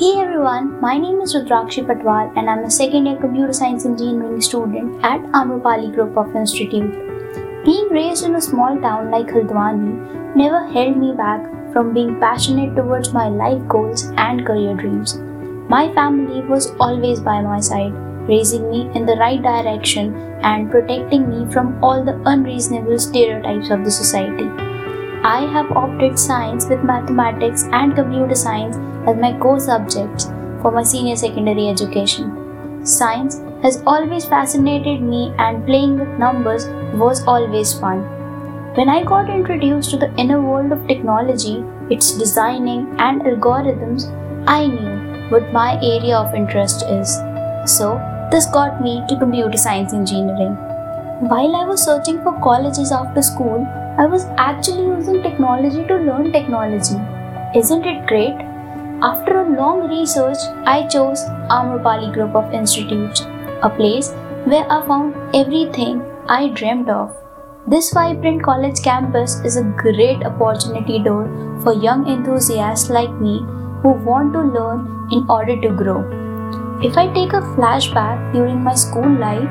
Hey everyone, my name is Rudrakshi Patwal and I'm a second year computer science engineering student at Amrapali Group of Institute. Being raised in a small town like Haldwani never held me back from being passionate towards my life goals and career dreams. My family was always by my side, raising me in the right direction and protecting me from all the unreasonable stereotypes of the society. I have opted science with mathematics and computer science as my core subjects for my senior secondary education. Science has always fascinated me and playing with numbers was always fun. When I got introduced to the inner world of technology, its designing and algorithms, I knew what my area of interest is. So, this got me to computer science engineering. While I was searching for colleges after school, I was actually using technology to learn technology. Isn't it great? After a long research, I chose Amrapali Group of Institutes, a place where I found everything I dreamed of. This vibrant college campus is a great opportunity door for young enthusiasts like me who want to learn in order to grow. If I take a flashback during my school life,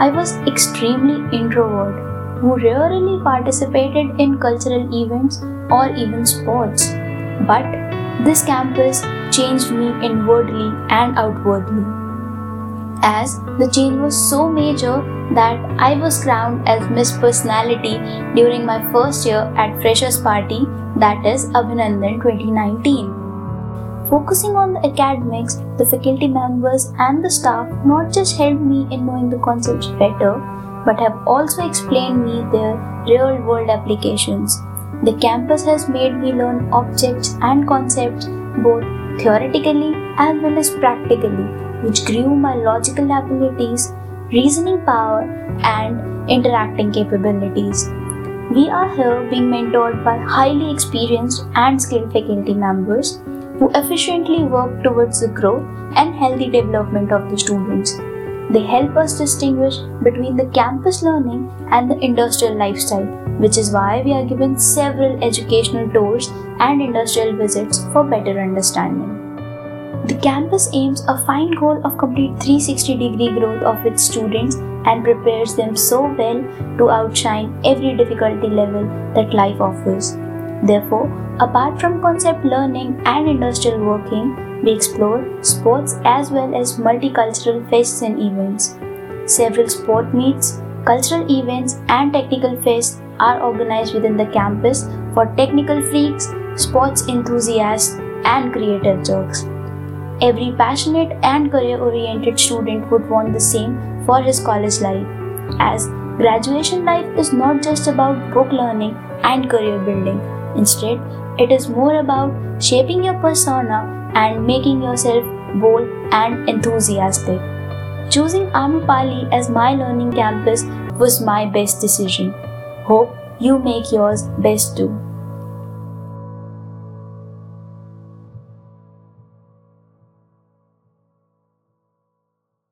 I was extremely introvert who rarely participated in cultural events or even sports. But this campus changed me inwardly and outwardly. As the change was so major that I was crowned as Miss Personality during my first year at Freshers Party, that is Abhinandan 2019. Focusing on the academics, the faculty members, and the staff not just helped me in knowing the concepts better, but have also explained me their real world applications. The campus has made me learn objects and concepts both theoretically as well as practically, which grew my logical abilities, reasoning power, and interacting capabilities. We are here being mentored by highly experienced and skilled faculty members who efficiently work towards the growth and healthy development of the students. They help us distinguish between the campus learning and the industrial lifestyle, which is why we are given several educational tours and industrial visits for better understanding. The campus aims a fine goal of complete 360 degree growth of its students and prepares them so well to outshine every difficulty level that life offers. Therefore, apart from concept learning and industrial working, we explore sports as well as multicultural fests and events. Several sport meets, cultural events, and technical fests are organized within the campus for technical freaks, sports enthusiasts, and creative jerks. Every passionate and career oriented student would want the same for his college life, as graduation life is not just about book learning and career building. Instead, it is more about shaping your persona and making yourself bold and enthusiastic. Choosing Amrapali as my learning campus was my best decision. Hope you make yours best too.